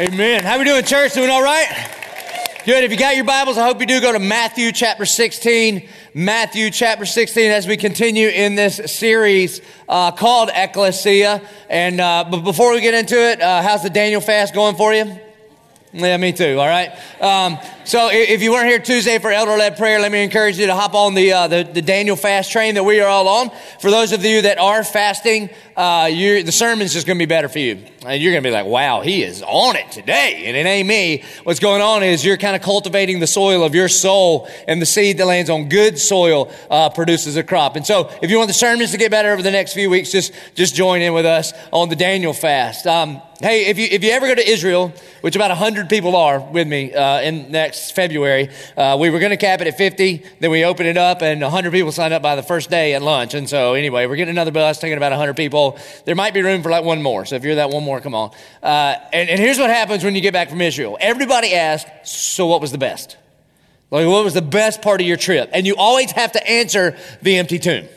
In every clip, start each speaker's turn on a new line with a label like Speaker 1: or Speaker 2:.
Speaker 1: Amen. How we doing, church? Doing all right? Good. If you got your Bibles, I hope you do go to Matthew chapter 16. Matthew chapter 16 as we continue in this series uh, called Ecclesia. And uh, but before we get into it, uh, how's the Daniel fast going for you? Yeah, me too. All right. Um, so if you weren't here Tuesday for elder led prayer, let me encourage you to hop on the, uh, the, the Daniel fast train that we are all on. For those of you that are fasting, uh, the sermon's just going to be better for you. And you're going to be like, wow, he is on it today. And it ain't me. What's going on is you're kind of cultivating the soil of your soul, and the seed that lands on good soil uh, produces a crop. And so if you want the sermons to get better over the next few weeks, just just join in with us on the Daniel fast. Um, Hey, if you, if you ever go to Israel, which about 100 people are with me uh, in next February, uh, we were going to cap it at 50. Then we opened it up, and 100 people signed up by the first day at lunch. And so, anyway, we're getting another bus, taking about 100 people. There might be room for like one more. So, if you're that one more, come on. Uh, and, and here's what happens when you get back from Israel everybody asks, So, what was the best? Like, what was the best part of your trip? And you always have to answer the empty tomb.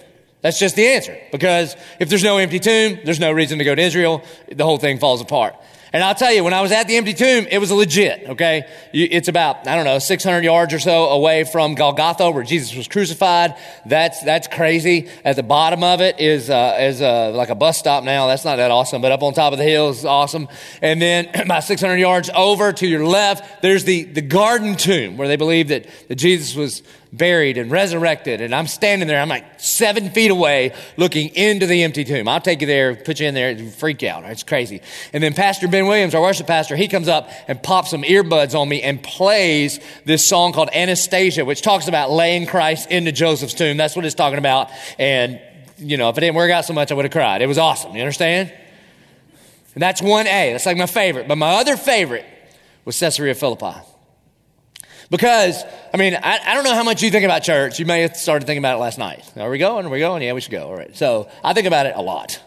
Speaker 1: That's just the answer. Because if there's no empty tomb, there's no reason to go to Israel. The whole thing falls apart. And I'll tell you, when I was at the empty tomb, it was legit, okay? It's about, I don't know, 600 yards or so away from Golgotha where Jesus was crucified. That's, that's crazy. At the bottom of it is, uh, is, uh, like a bus stop now. That's not that awesome, but up on top of the hill is awesome. And then about 600 yards over to your left, there's the, the garden tomb where they believe that, that Jesus was, buried and resurrected. And I'm standing there, I'm like seven feet away looking into the empty tomb. I'll take you there, put you in there, and freak out. It's crazy. And then Pastor Ben Williams, our worship pastor, he comes up and pops some earbuds on me and plays this song called Anastasis, which talks about laying Christ into Joseph's tomb. That's what it's talking about. And, you know, if it didn't work out so much, I would have cried. It was awesome. You understand? And that's 1A. That's like my favorite. But my other favorite was Caesarea Philippi. Because, I mean, I, I, don't know how much you think about church. You may have started thinking about it last night. Are we going? Are we going? Yeah, we should go. All right. So I think about it a lot.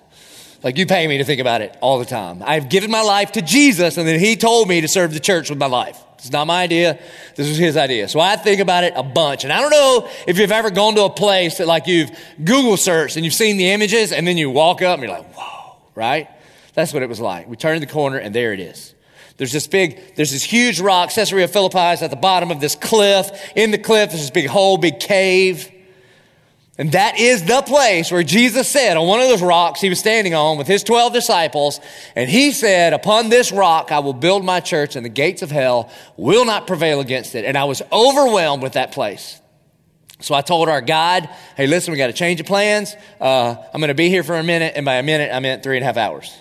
Speaker 1: Like you pay me to think about it all the time. I've given my life to Jesus and then he told me to serve the church with my life. It's not my idea. This was his idea. So I think about it a bunch. And I don't know if you've ever gone to a place that like you've Google searched and you've seen the images and then you walk up and you're like, whoa, right? That's what it was like. We turned the corner and there it is. There's this big, there's this huge rock. Caesarea Philippi is at the bottom of this cliff. In the cliff, there's this big hole, big cave. And that is the place where Jesus said on one of those rocks he was standing on with his 12 disciples, and he said, Upon this rock I will build my church, and the gates of hell will not prevail against it. And I was overwhelmed with that place. So I told our guide, Hey, listen, we got to change the plans. Uh, I'm going to be here for a minute, and by a minute, I meant three and a half hours.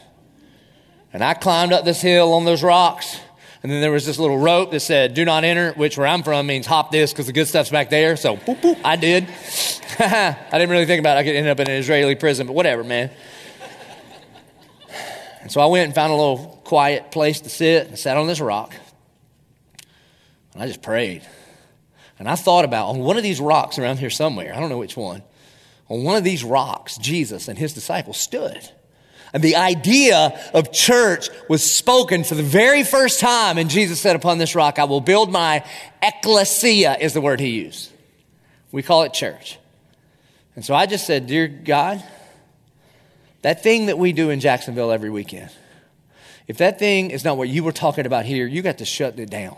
Speaker 1: And I climbed up this hill on those rocks. And then there was this little rope that said, do not enter, which where I'm from means hop this because the good stuff's back there. So boop, boop, I did. I didn't really think about it. I could end up in an Israeli prison, but whatever, man. And so I went and found a little quiet place to sit and sat on this rock. And I just prayed. And I thought about on one of these rocks around here somewhere, I don't know which one, on one of these rocks, Jesus and his disciples stood. And the idea of church was spoken for the very first time. And Jesus said, Upon this rock, I will build my ecclesia, is the word he used. We call it church. And so I just said, Dear God, that thing that we do in Jacksonville every weekend, if that thing is not what you were talking about here, you got to shut it down.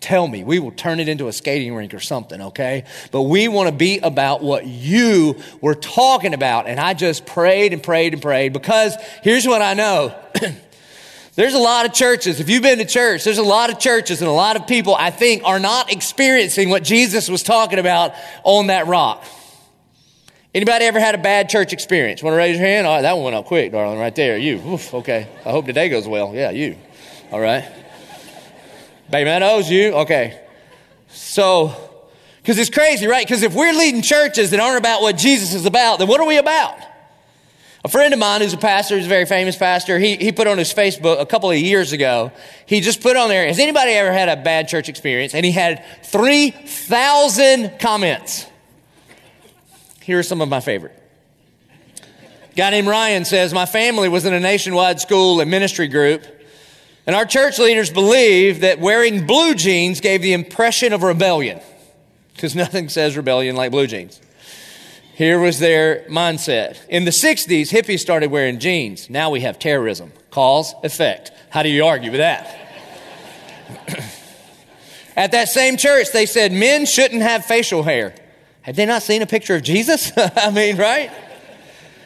Speaker 1: Tell me. We will turn it into a skating rink or something, okay? But we want to be about what you were talking about. And I just prayed and prayed and prayed because here's what I know. there's a lot of churches. If you've been to church, there's a lot of churches and a lot of people I think are not experiencing what Jesus was talking about on that rock. Anybody ever had a bad church experience? Want to raise your hand? All right, that one went up quick, darling, right there. You. Oof, okay. I hope today goes well. Yeah, you. All right. Bay Meadows, you? Okay. So, because it's crazy, right? Because if we're leading churches that aren't about what Jesus is about, then what are we about? A friend of mine who's a pastor, who's a very famous pastor, he, he put on his Facebook a couple of years ago, he just put on there, has anybody ever had a bad church experience? And he had 3,000 comments. Here are some of my favorite. A guy named Ryan says, My family was in a nationwide school and ministry group and our church leaders believe that wearing blue jeans gave the impression of rebellion, because nothing says rebellion like blue jeans. Here was their mindset. In the 60s, hippies started wearing jeans. Now we have terrorism. Cause, effect. How do you argue with that? At that same church, they said men shouldn't have facial hair. Had they not seen a picture of Jesus? I mean, right?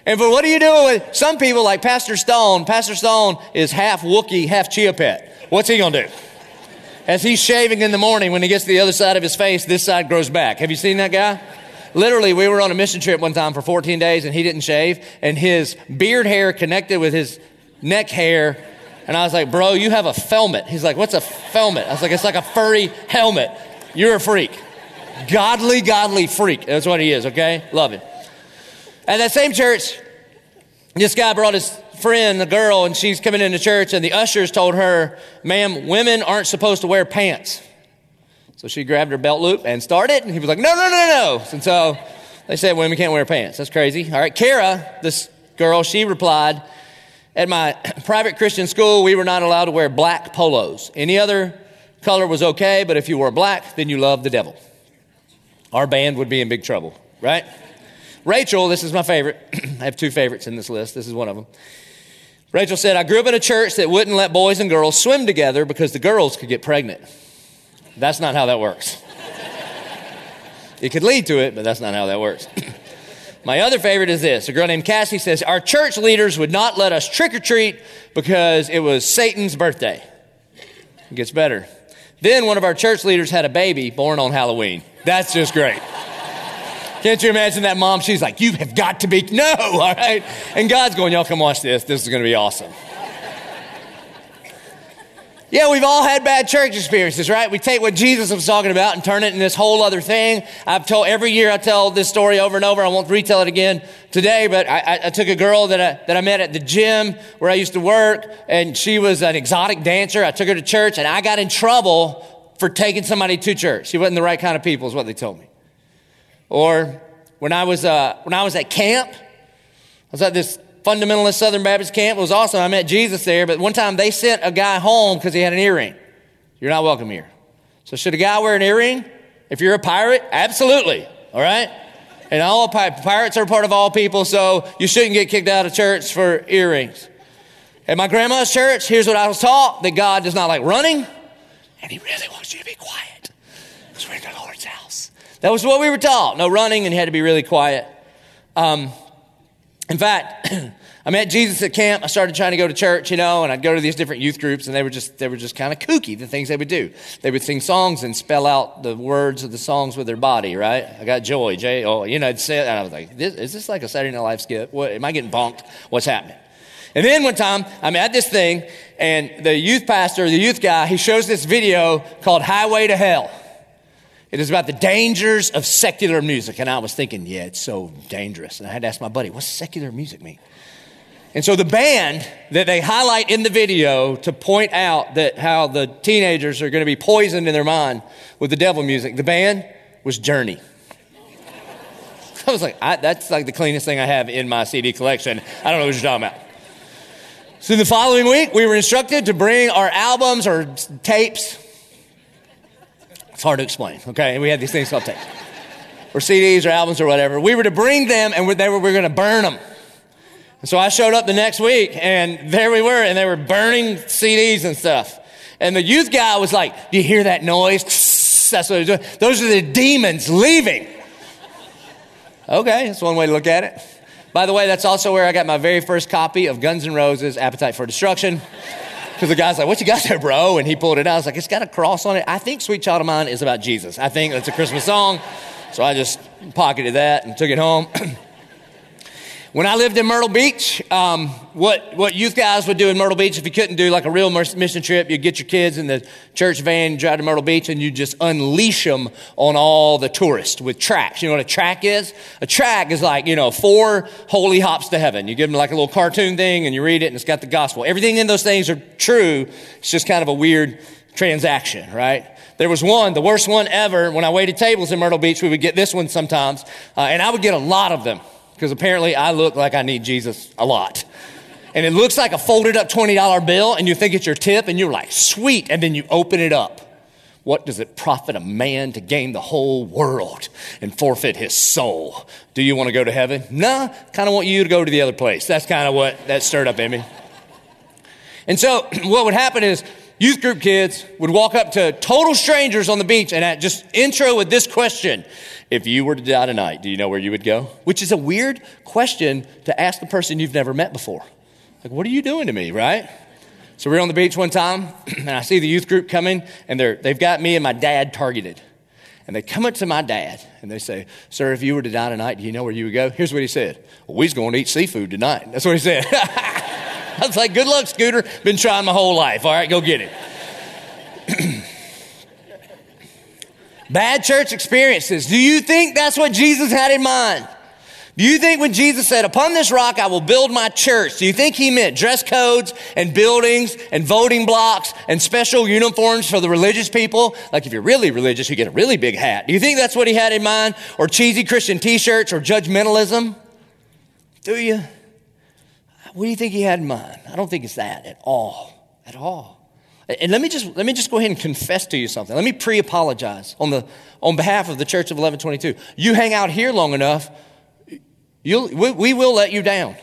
Speaker 1: And but what are you doing with some people like Pastor Stone? Pastor Stone is half Wookiee, half Chia Pet. What's he gonna do? As he's shaving in the morning, when he gets to the other side of his face, this side grows back. Have you seen that guy? Literally, we were on a mission trip one time for 14 days and he didn't shave, and his beard hair connected with his neck hair and I was like, bro, you have a felmet. He's like, what's a felmet? I was like, it's like a furry helmet. You're a freak. Godly, godly freak. That's what he is, okay? Love him. At that same church, this guy brought his friend, the girl, and she's coming into church, and the ushers told her, ma'am, women aren't supposed to wear pants. So she grabbed her belt loop and started, and he was like, no, no, no, no. And so they said women can't wear pants. That's crazy. All right, Kara, this girl, she replied, at my private Christian school, we were not allowed to wear black polos. Any other color was okay, but if you wore black, then you loved the devil. Our band would be in big trouble, right? Rachel, this is my favorite. I have two favorites in this list. This is one of them. Rachel said, I grew up in a church that wouldn't let boys and girls swim together because the girls could get pregnant. That's not how that works. it could lead to it, but that's not how that works. My other favorite is this. A girl named Cassie says, Our church leaders would not let us trick or treat because it was Satan's birthday. It gets better. Then one of our church leaders had a baby born on Halloween. That's just great. Can't you imagine that mom? She's like, You have got to be, no, all right? And God's going, Y'all come watch this. This is going to be awesome. Yeah, we've all had bad church experiences, right? We take what Jesus was talking about and turn it into this whole other thing. I've told every year I tell this story over and over. I won't retell it again today, but I, I, took a girl that I, that I met at the gym where I used to work, and she was an exotic dancer. I took her to church, and I got in trouble for taking somebody to church. She wasn't the right kind of people, is what they told me. Or when I was uh, when I was at camp, I was at this fundamentalist Southern Baptist camp. It was awesome. I met Jesus there, but one time they sent a guy home because he had an earring. You're not welcome here. So should a guy wear an earring if you're a pirate? Absolutely. All right? And all pirates are part of all people, so you shouldn't get kicked out of church for earrings. At my grandma's church, here's what I was taught that God does not like running, and He really wants you to be quiet we're in the Lord's house. That was what we were taught. No running, and you had to be really quiet. Um, in fact, I met Jesus at camp. I started trying to go to church, you know, and I'd go to these different youth groups, and they were just they were just kind of kooky. The things they would do, they would sing songs and spell out the words of the songs with their body. Right? I got joy, J O. You know, I'd say and I was like, this, "Is this like a Saturday Night Live skit? What am I getting bonked? What's happening?" And then one time, I'm at this thing, and the youth pastor, the youth guy, he shows this video called "Highway to Hell." It is about the dangers of secular music. And I was thinking, yeah, it's so dangerous. And I had to ask my buddy, what's secular music mean? And so the band that they highlight in the video to point out that how the teenagers are going to be poisoned in their mind with the devil music, the band was Journey. I was like, I, that's like the cleanest thing I have in my CD collection. I don't know what you're talking about. So the following week, we were instructed to bring our albums or tapes it's hard to explain, okay? We had these things called tapes, or CDs or albums or whatever. We were to bring them and they were, we were going to burn them. And so I showed up the next week and there we were and they were burning CDs and stuff. And the youth guy was like, do you hear that noise? That's what he was doing. Those are the demons leaving. Okay, that's one way to look at it. By the way, that's also where I got my very first copy of Guns N' Roses' Appetite for Destruction. Because the guy's like, what you got there, bro? And he pulled it out. I was like, it's got a cross on it. I think Sweet Child of Mine is about Jesus. I think it's a Christmas song. So I just pocketed that and took it home. When I lived in Myrtle Beach, um, what, what youth guys would do in Myrtle Beach, if you couldn't do like a real mission trip, you'd get your kids in the church van, drive to Myrtle Beach, and you just unleash them on all the tourists with tracks. You know what a track is? A track is like, you know, four holy hops to heaven. You give them like a little cartoon thing and you read it and it's got the gospel. Everything in those things are true. It's just kind of a weird transaction, right? There was one, the worst one ever. When I waited tables in Myrtle Beach, we would get this one sometimes, uh, and I would get a lot of them because apparently I look like I need Jesus a lot. And it looks like a folded up $20 bill, and you think it's your tip, and you're like, sweet. And then you open it up. What does it profit a man to gain the whole world and forfeit his soul? Do you want to go to heaven? Nah, kind of want you to go to the other place. That's kind of what that stirred up in me. And so, what would happen is youth group kids would walk up to total strangers on the beach and just intro with this question If you were to die tonight, do you know where you would go? Which is a weird question to ask the person you've never met before. Like, what are you doing to me, right? So we're on the beach one time, and I see the youth group coming, and they're, they've got me and my dad targeted. And they come up to my dad, and they say, Sir, if you were to die tonight, do you know where you would go? Here's what he said Well, we's going to eat seafood tonight. That's what he said. I was like, Good luck, Scooter. Been trying my whole life. All right, go get it. Bad church experiences. Do you think that's what Jesus had in mind? Do you think when Jesus said, Upon this rock I will build my church, do you think he meant dress codes and buildings and voting blocks and special uniforms for the religious people? Like if you're really religious, you get a really big hat. Do you think that's what he had in mind? Or cheesy Christian t shirts or judgmentalism? Do you? What do you think he had in mind? I don't think it's that at all. At all. And let me just let me just go ahead and confess to you something. Let me pre-apologize on the on behalf of the Church of Eleven22. You hang out here long enough, You'll, we, we will let you down.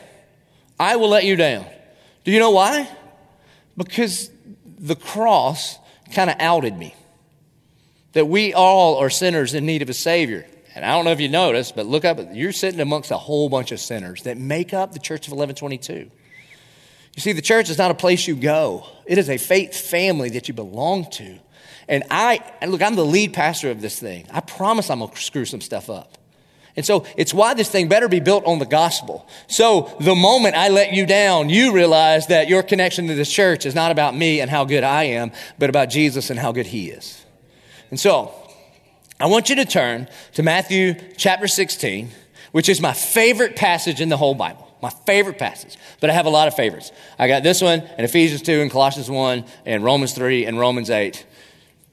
Speaker 1: I will let you down. Do you know why? Because the cross kind of outed me. That we all are sinners in need of a Savior. And I don't know if you noticed, but look up, you're sitting amongst a whole bunch of sinners that make up the Church of Eleven22. You see, the church is not a place you go, it is a faith family that you belong to. And I, look, I'm the lead pastor of this thing. I promise I'm going to screw some stuff up. And so it's why this thing better be built on the gospel. So the moment I let you down, you realize that your connection to this church is not about me and how good I am, but about Jesus and how good he is. And so I want you to turn to Matthew chapter 16, which is my favorite passage in the whole Bible. My favorite passage, but I have a lot of favorites. I got this one and Ephesians 2 and Colossians 1 and Romans 3 and Romans 8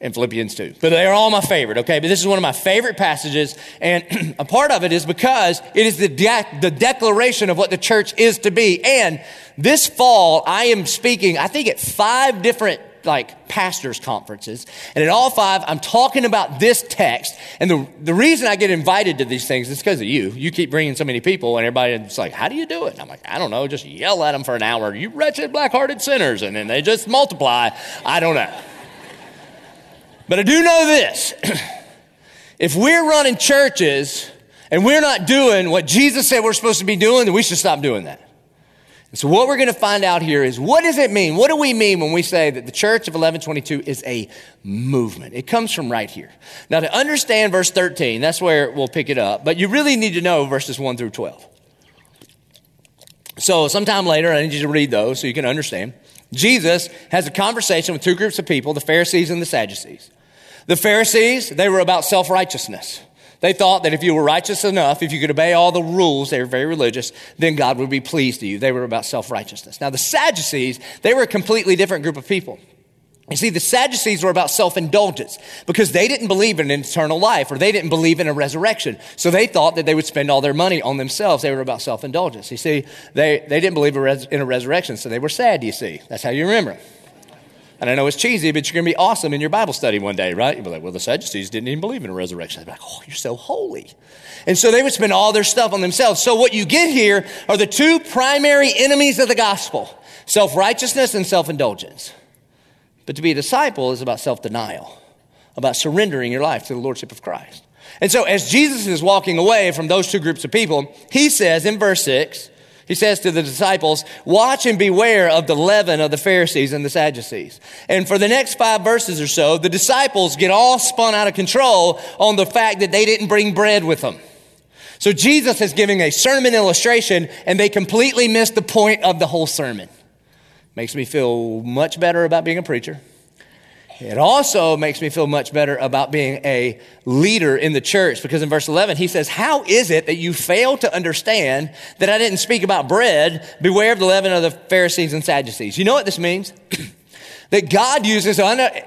Speaker 1: and Philippians 2. But they're all my favorite, okay? But this is one of my favorite passages, and a part of it is because it is the, de- the declaration of what the church is to be. And this fall, I am speaking, I think, at five different like pastors conferences. And at all five i'm talking about this text. And the, the reason i get invited to these things is because of you. You keep bringing so many people and everybody's like how do you do it? And i'm like i don't know. Just yell at them for an hour. You wretched black-hearted sinners. And then they just multiply. I don't know. But I do know this. If we're running churches and we're not doing what Jesus said we're supposed to be doing, then we should stop doing that. So, what we're going to find out here is what does it mean? What do we mean when we say that the church of Eleven22 is a movement? It comes from right here. Now, to understand verse 13, that's where we'll pick it up, but you really need to know verses 1 through 12. So, sometime later, I need you to read those so you can understand. Jesus has a conversation with two groups of people, the Pharisees and the Sadducees. The Pharisees, they were about self righteousness. They thought that if you were righteous enough, if you could obey all the rules, they were very religious, then God would be pleased to you. They were about self righteousness. Now, the Sadducees, they were a completely different group of people. You see, the Sadducees were about self indulgence because they didn't believe in an eternal life or they didn't believe in a resurrection. So they thought that they would spend all their money on themselves. They were about self indulgence. You see, they, they didn't believe in a resurrection, so they were sad, you see. That's how you remember And I know it's cheesy, but you're going to be awesome in your Bible study one day, right? You'll be like, well, the Sadducees didn't even believe in a resurrection. They'd be like, oh, you're so holy. And so they would spend all their stuff on themselves. So what you get here are the two primary enemies of the gospel self righteousness and self indulgence. But to be a disciple is about self denial, about surrendering your life to the Lordship of Christ. And so, as Jesus is walking away from those two groups of people, he says in verse 6, he says to the disciples, Watch and beware of the leaven of the Pharisees and the Sadducees. And for the next five verses or so, the disciples get all spun out of control on the fact that they didn't bring bread with them. So Jesus is giving a sermon illustration, and they completely miss the point of the whole sermon. Makes me feel much better about being a preacher. It also makes me feel much better about being a leader in the church because in verse 11 he says, How is it that you fail to understand that I didn't speak about bread? Beware of the leaven of the Pharisees and Sadducees. You know what this means? that God uses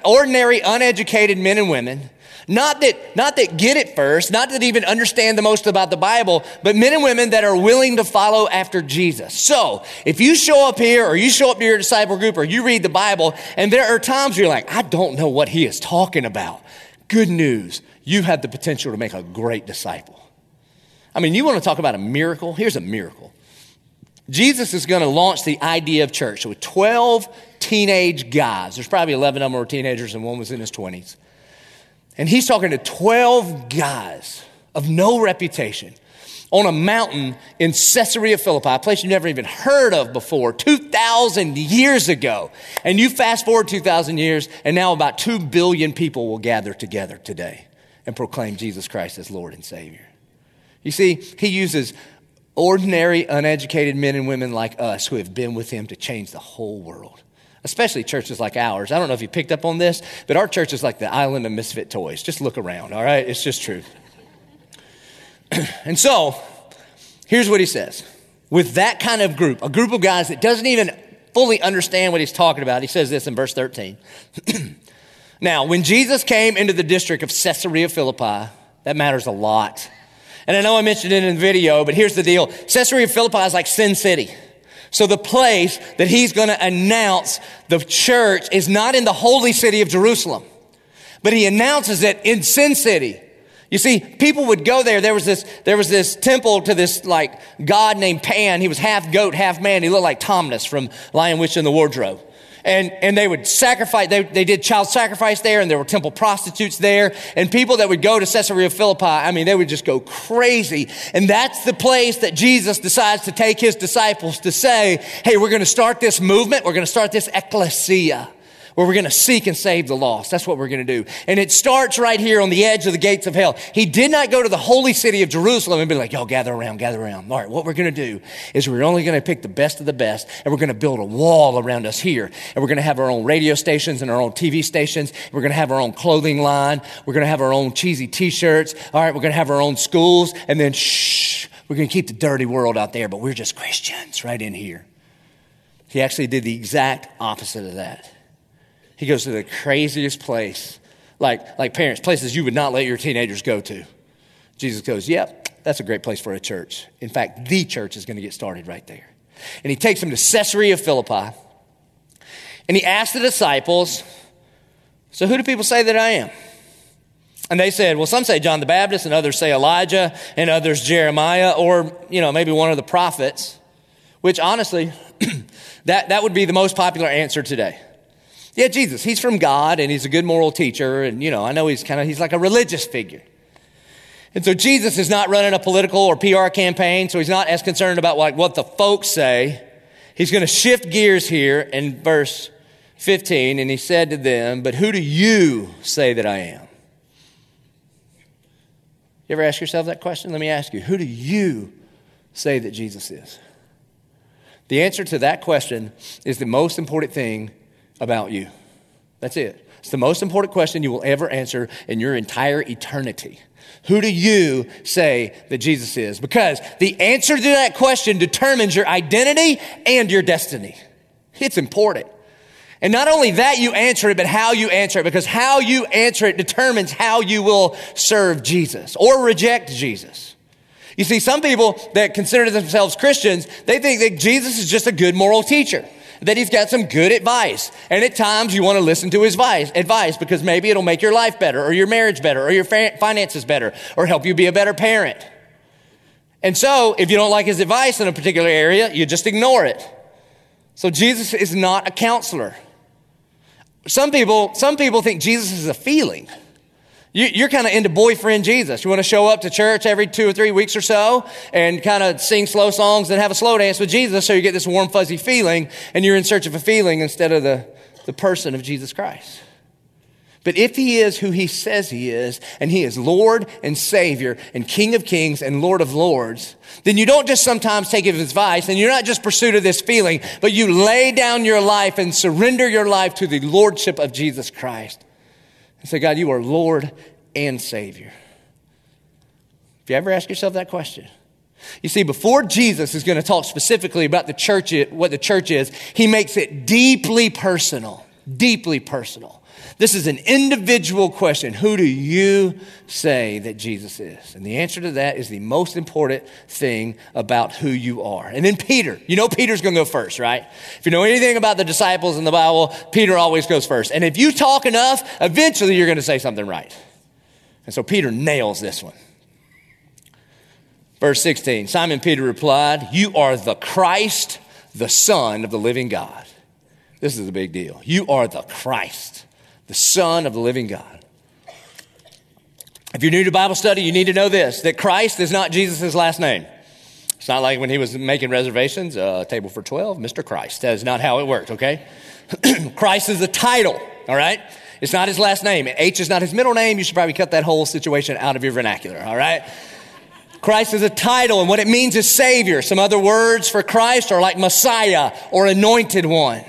Speaker 1: ordinary, uneducated men and women not that, not that get it first, not that even understand the most about the Bible, but men and women that are willing to follow after Jesus. So, if you show up here or you show up to your disciple group or you read the Bible and there are times you're like, I don't know what he is talking about. Good news. You have the potential to make a great disciple. I mean, you want to talk about a miracle? Here's a miracle. Jesus is going to launch the idea of church with 12 teenage guys. There's probably 11 of them were teenagers and one was in his 20s. And he's talking to 12 guys of no reputation on a mountain in Caesarea Philippi, a place you've never even heard of before, 2,000 years ago. And you fast forward 2,000 years, and now about 2 billion people will gather together today and proclaim Jesus Christ as Lord and Savior. You see, he uses ordinary, uneducated men and women like us who have been with him to change the whole world. Especially churches like ours. I don't know if you picked up on this, but our church is like the island of misfit toys. Just look around, all right? It's just true. and so, here's what he says. With that kind of group, a group of guys that doesn't even fully understand what he's talking about, he says this in verse 13. now, when Jesus came into the district of Caesarea Philippi, that matters a lot. And I know I mentioned it in the video, but here's the deal. Caesarea Philippi is like Sin City. So the place that he's going to announce the church is not in the holy city of Jerusalem, but he announces it in Sin City. You see, people would go there. There was this, there was this temple to this like god named Pan. He was half goat, half man. He looked like Tumnus from Lion Witch in the Wardrobe. And, and they would sacrifice, they, they did child sacrifice there, and there were temple prostitutes there. And people that would go to Caesarea Philippi, I mean, they would just go crazy. And that's the place that Jesus decides to take his disciples to say, hey, we're going to start this movement. We're going to start this ecclesia where we're going to seek and save the lost. That's what we're going to do. And it starts right here on the edge of the gates of hell. He did not go to the holy city of Jerusalem and be like, y'all gather around, gather around. All right, what we're going to do is we're only going to pick the best of the best and we're going to build a wall around us here. And we're going to have our own radio stations and our own TV stations. We're going to have our own clothing line. We're going to have our own cheesy t-shirts. All right, we're going to have our own schools. And then shh, we're going to keep the dirty world out there, but we're just Christians right in here. He actually did the exact opposite of that. He goes to the craziest place, like, like parents, places you would not let your teenagers go to. Jesus goes, Yep, that's a great place for a church. In fact, the church is going to get started right there. And he takes them to Caesarea Philippi. And he asks the disciples, So who do people say that I am? And they said, well, some say John the Baptist, and others say Elijah, and others Jeremiah, or, you know, maybe one of the prophets, which honestly, that, that would be the most popular answer today. Yeah, Jesus, he's from God and he's a good moral teacher. And, you know, I know he's kind of, he's like a religious figure. And so Jesus is not running a political or PR campaign, so he's not as concerned about like what the folks say. He's going to shift gears here in verse 15, and he said to them, But who do you say that I am? You ever ask yourself that question? Let me ask you, who do you say that Jesus is? The answer to that question is the most important thing about you. That's it. It's the most important question you will ever answer in your entire eternity. Who do you say that Jesus is? Because the answer to that question determines your identity and your destiny. It's important. And not only that you answer it, but how you answer it, because how you answer it determines how you will serve Jesus or reject Jesus. You see, some people that consider themselves Christians, they think that Jesus is just a good moral teacher that he's got some good advice. And at times you want to listen to his advice, advice because maybe it'll make your life better or your marriage better or your finances better or help you be a better parent. And so if you don't like his advice in a particular area, you just ignore it. So Jesus is not a counselor. Some people, some people think Jesus is a feeling. You, are kind of into boyfriend Jesus. You want to show up to church every two or three weeks or so and kind of sing slow songs and have a slow dance with Jesus so you get this warm, fuzzy feeling and you're in search of a feeling instead of the, the person of Jesus Christ. But if he is who he says he is, and he is Lord and Savior and King of Kings and Lord of Lords, then you don't just sometimes take his advice and you're not just pursuit of this feeling, but you lay down your life and surrender your life to the Lordship of Jesus Christ and say, God, you are Lord and Savior. If you ever ask yourself that question, you see, before Jesus is going to talk specifically about the church, what the church is, he makes it deeply personal, deeply personal. This is an individual question. Who do you say that Jesus is? And the answer to that is the most important thing about who you are. And then Peter. You know Peter's going to go first, right? If you know anything about the disciples in the Bible, Peter always goes first. And if you talk enough, eventually you're going to say something right. And so Peter nails this one. Verse 16 Simon Peter replied, You are the Christ, the Son of the living God. This is a big deal. You are the Christ, the Son of the living God. If you're new to Bible study, you need to know this that Christ is not Jesus' last name. It's not like when he was making reservations, uh, table for 12, Mr. Christ. That is not how it worked, okay? Christ is a title, all right? It's not his last name. H is not his middle name. You should probably cut that whole situation out of your vernacular, all right? Christ is a title, and what it means is Savior. Some other words for Christ are like Messiah or Anointed One.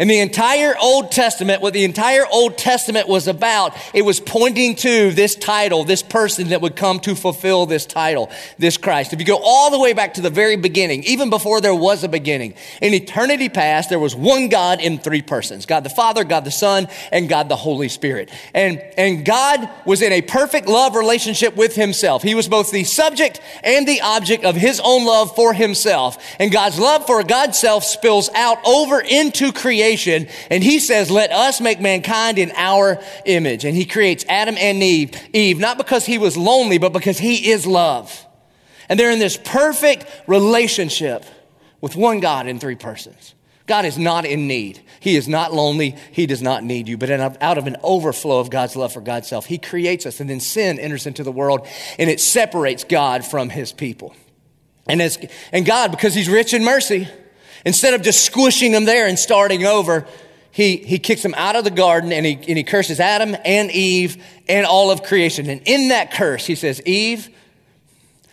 Speaker 1: In the entire Old Testament, what the entire Old Testament was about, it was pointing to this title, this person that would come to fulfill this title, this Christ. If you go all the way back to the very beginning, even before there was a beginning, in eternity past, there was one God in three persons God the Father, God the Son, and God the Holy Spirit. And, and God was in a perfect love relationship with Himself. He was both the subject and the object of His own love for Himself. And God's love for God's self spills out over into creation creation. And he says, let us make mankind in our image. And he creates Adam and Eve, Eve, not because he was lonely, but because he is love. And they're in this perfect relationship with one God in three persons. God is not in need. He is not lonely. He does not need you. But out of an overflow of God's love for God's self, He creates us. And then sin enters into the world and it separates God from His people. And, as, and God, because He's rich in mercy, Instead of just squishing them there and starting over, he, he kicks them out of the garden and he, and he curses Adam and Eve and all of creation. And in that curse, he says, Eve,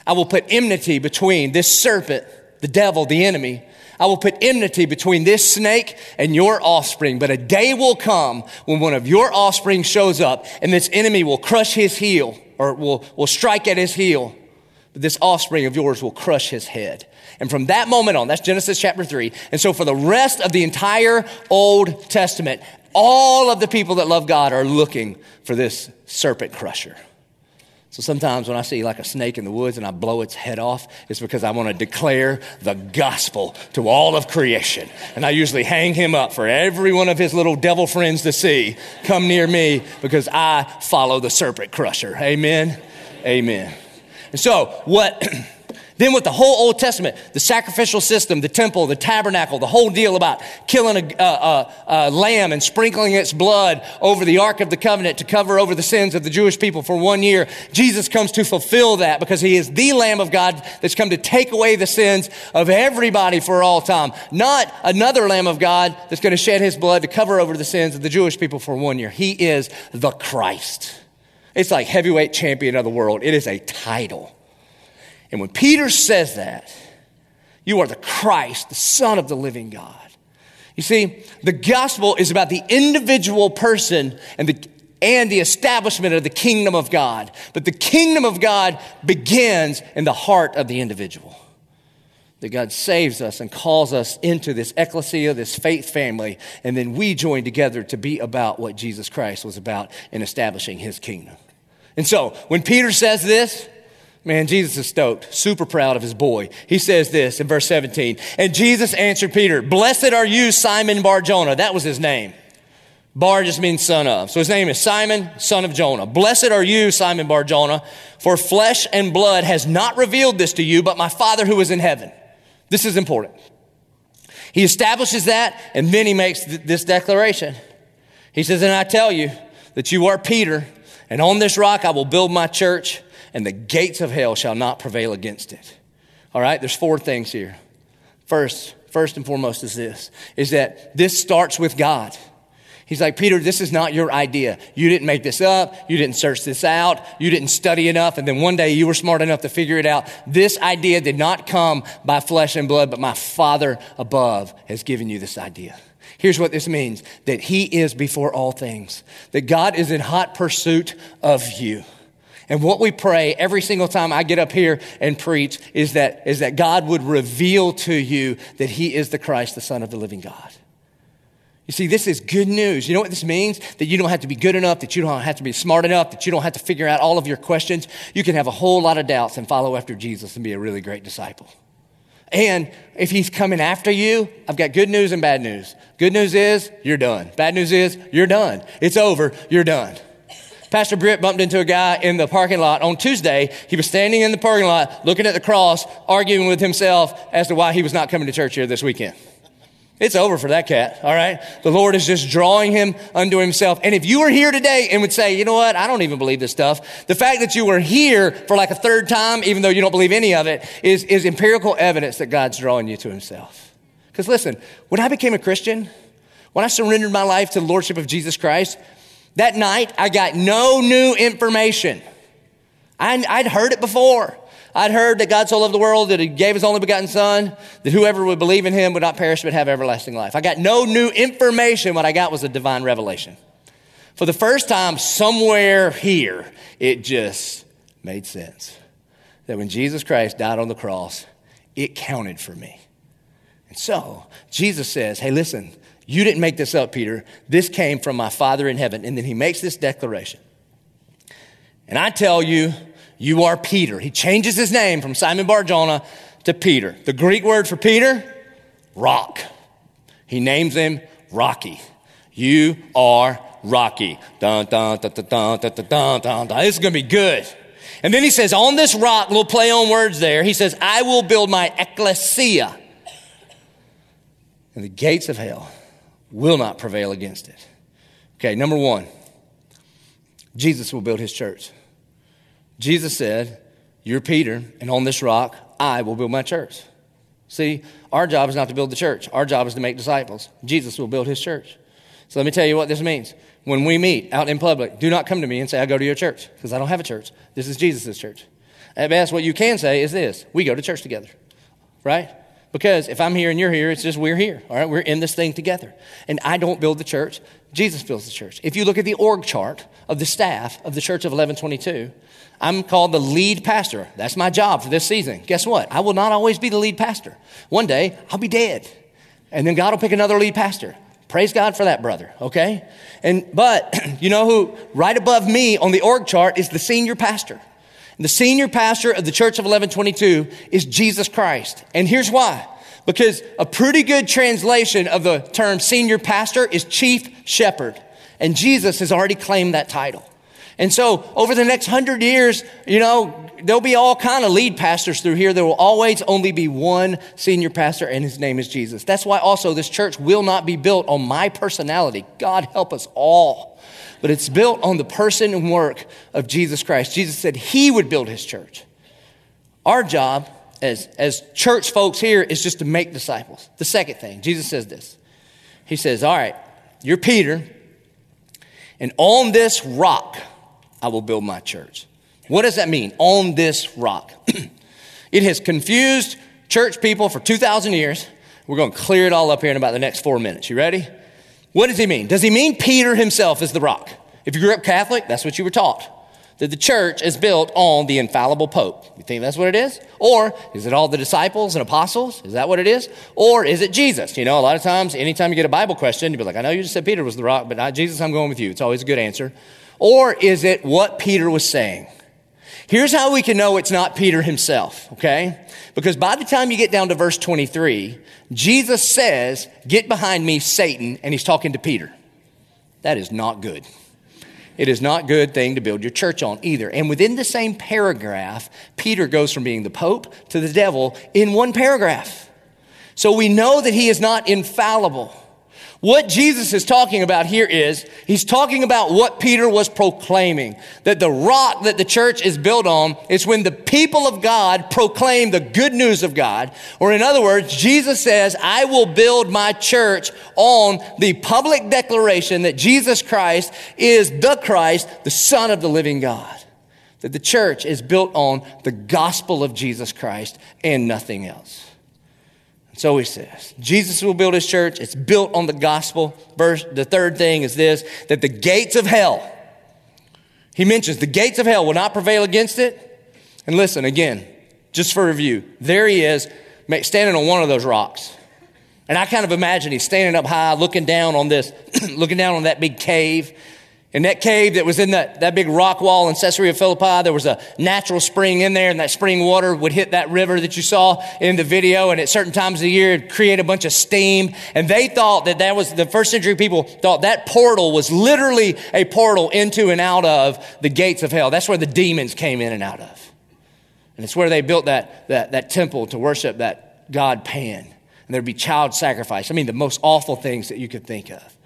Speaker 1: I will put enmity between this serpent, the devil, the enemy. I will put enmity between this snake and your offspring. But a day will come when one of your offspring shows up and this enemy will crush his heel or will, will strike at his heel. But this offspring of yours will crush his head. And from that moment on, that's Genesis chapter 3. And so for the rest of the entire Old Testament, all of the people that love God are looking for this serpent crusher. So sometimes when I see like a snake in the woods and I blow its head off, it's because I want to declare the gospel to all of creation. And I usually hang him up for every one of his little devil friends to see. Come near me because I follow the serpent crusher. Amen. Amen. And so what Then, with the whole Old Testament, the sacrificial system, the temple, the tabernacle, the whole deal about killing a, a, a, lamb and sprinkling its blood over the Ark of the Covenant to cover over the sins of the Jewish people for one year, Jesus comes to fulfill that because he is the Lamb of God that's come to take away the sins of everybody for all time. Not another Lamb of God that's going to shed his blood to cover over the sins of the Jewish people for one year. He is the Christ. It's like heavyweight champion of the world, it is a title. And when Peter says that, you are the Christ, the Son of the living God. You see, the gospel is about the individual person and the, and the establishment of the kingdom of God. But the kingdom of God begins in the heart of the individual. That God saves us and calls us into this ecclesia, this faith family, and then we join together to be about what Jesus Christ was about in establishing his kingdom. And so, when Peter says this, Man, Jesus is stoked, super proud of his boy. He says this in verse 17. And Jesus answered Peter, Blessed are you, Simon Bar Jonah. That was his name. Bar just means son of. So his name is Simon, son of Jonah. Blessed are you, Simon Bar Jonah, for flesh and blood has not revealed this to you, but my Father who is in heaven. This is important. He establishes that, and then he makes th- this declaration. He says, And I tell you that you are Peter, and on this rock I will build my church and the gates of hell shall not prevail against it. All right, there's four things here. First, first and foremost is this, is that this starts with God. He's like, Peter, this is not your idea. You didn't make this up. You didn't search this out. You didn't study enough. And then one day you were smart enough to figure it out. This idea did not come by flesh and blood, but my Father above has given you this idea. Here's what this means that He is before all things, that God is in hot pursuit of you. And what we pray every single time I get up here and preach is that, is that God would reveal to you that He is the Christ, the Son of the living God. You see, this is good news. You know what this means? That you don't have to be good enough, that you don't have to be smart enough, that you don't have to figure out all of your questions. You can have a whole lot of doubts and follow after Jesus and be a really great disciple. And if he's coming after you, I've got good news and bad news. Good news is you're done. Bad news is you're done. It's over. You're done. Pastor Britt bumped into a guy in the parking lot on Tuesday. He was standing in the parking lot looking at the cross, arguing with himself as to why he was not coming to church here this weekend. It's over for that cat, all right? The Lord is just drawing him unto himself. And if you were here today and would say, you know what, I don't even believe this stuff, the fact that you were here for like a third time, even though you don't believe any of it, is, is empirical evidence that God's drawing you to himself. Because listen, when I became a Christian, when I surrendered my life to the Lordship of Jesus Christ, that night I got no new information. I, I'd heard it before. I'd heard that God so loved the world that he gave his only begotten son, that whoever would believe in him would not perish but have everlasting life. I got no new information. What I got was a divine revelation. For the first time somewhere here, it just made sense that when Jesus Christ died on the cross, it counted for me. And so Jesus says, Hey, listen, you didn't make this up, Peter. This came from my Father in heaven. And then he makes this declaration. And I tell you, you are Peter. He changes his name from Simon Barjona to Peter. The Greek word for Peter, rock. He names him Rocky. You are Rocky. Dun, dun, dun, dun, dun, dun, dun, dun, dun. This is going to be good. And then he says, on this rock, little play on words there, he says, I will build my ecclesia. And the gates of hell will not prevail against it. Okay, number one, Jesus will build his church. Jesus said, You're Peter, and on this rock I will build my church. See, our job is not to build the church, our job is to make disciples. Jesus will build his church. So let me tell you what this means. When we meet out in public, do not come to me and say, I go to your church, because I don't have a church. This is Jesus' church. At best, what you can say is this we go to church together, right? Because if I'm here and you're here, it's just we're here, all right? We're in this thing together. And I don't build the church, Jesus builds the church. If you look at the org chart of the staff of the church of Eleven22, I'm called the lead pastor. That's my job for this season. Guess what? I will not always be the lead pastor. One day, I'll be dead. And then God will pick another lead pastor. Praise God for that, brother, okay? And, but, you know who, right above me on the org chart is the senior pastor. The senior pastor of the church of Eleven22 is Jesus Christ. And here's why. Because a pretty good translation of the term senior pastor is chief shepherd. And Jesus has already claimed that title. And so over the next hundred years, you know, there'll be all kind of lead pastors through here. There will always only be one senior pastor and his name is Jesus. That's why also this church will not be built on my personality. God help us all. But it's built on the person and work of Jesus Christ. Jesus said he would build his church. Our job as, as church folks here is just to make disciples. The second thing, Jesus says this. He says, All right, you're Peter, and on this rock, I will build my church. What does that mean? On this rock. it has confused church people for 2,000 years. We're going to clear it all up here in about the next four minutes. You ready? What does he mean? Does he mean Peter himself is the rock? If you grew up Catholic, that's what you were taught. That the church is built on the infallible Pope. You think that's what it is? Or is it all the disciples and apostles? Is that what it is? Or is it Jesus? You know, a lot of times, anytime you get a Bible question, you'll be like, I know you just said Peter was the rock, but not Jesus, I'm going with you. It's always a good answer. Or is it what Peter was saying? Here's how we can know it's not Peter himself, okay? Because by the time you get down to verse 23, Jesus says, Get behind me, Satan, and he's talking to Peter. That is not good. It is not good thing to build your church on either. And within the same paragraph, Peter goes from being the Pope to the devil in one paragraph. So we know that he is not infallible. What Jesus is talking about here is he's talking about what Peter was proclaiming. That the rock that the church is built on is when the people of God proclaim the good news of God. Or in other words, Jesus says, I will build my church on the public declaration that Jesus Christ is the Christ, the Son of the living God. That the church is built on the gospel of Jesus Christ and nothing else. So he says, Jesus will build his church. It's built on the gospel. Verse, the third thing is this, that the gates of hell, he mentions the gates of hell will not prevail against it. And listen, again, just for review, there he is standing on one of those rocks. And I kind of imagine he's standing up high, looking down on this, looking down on that big cave. In that cave that was in that, that big rock wall in Caesarea Philippi, there was a natural spring in there, and that spring water would hit that river that you saw in the video, and at certain times of the year, it'd create a bunch of steam. And they thought that that was, the first century people thought that portal was literally a portal into and out of the gates of hell. That's where the demons came in and out of. And it's where they built that, that, that temple to worship that God Pan. and there'd be child sacrifice. I mean, the most awful things that you could think of.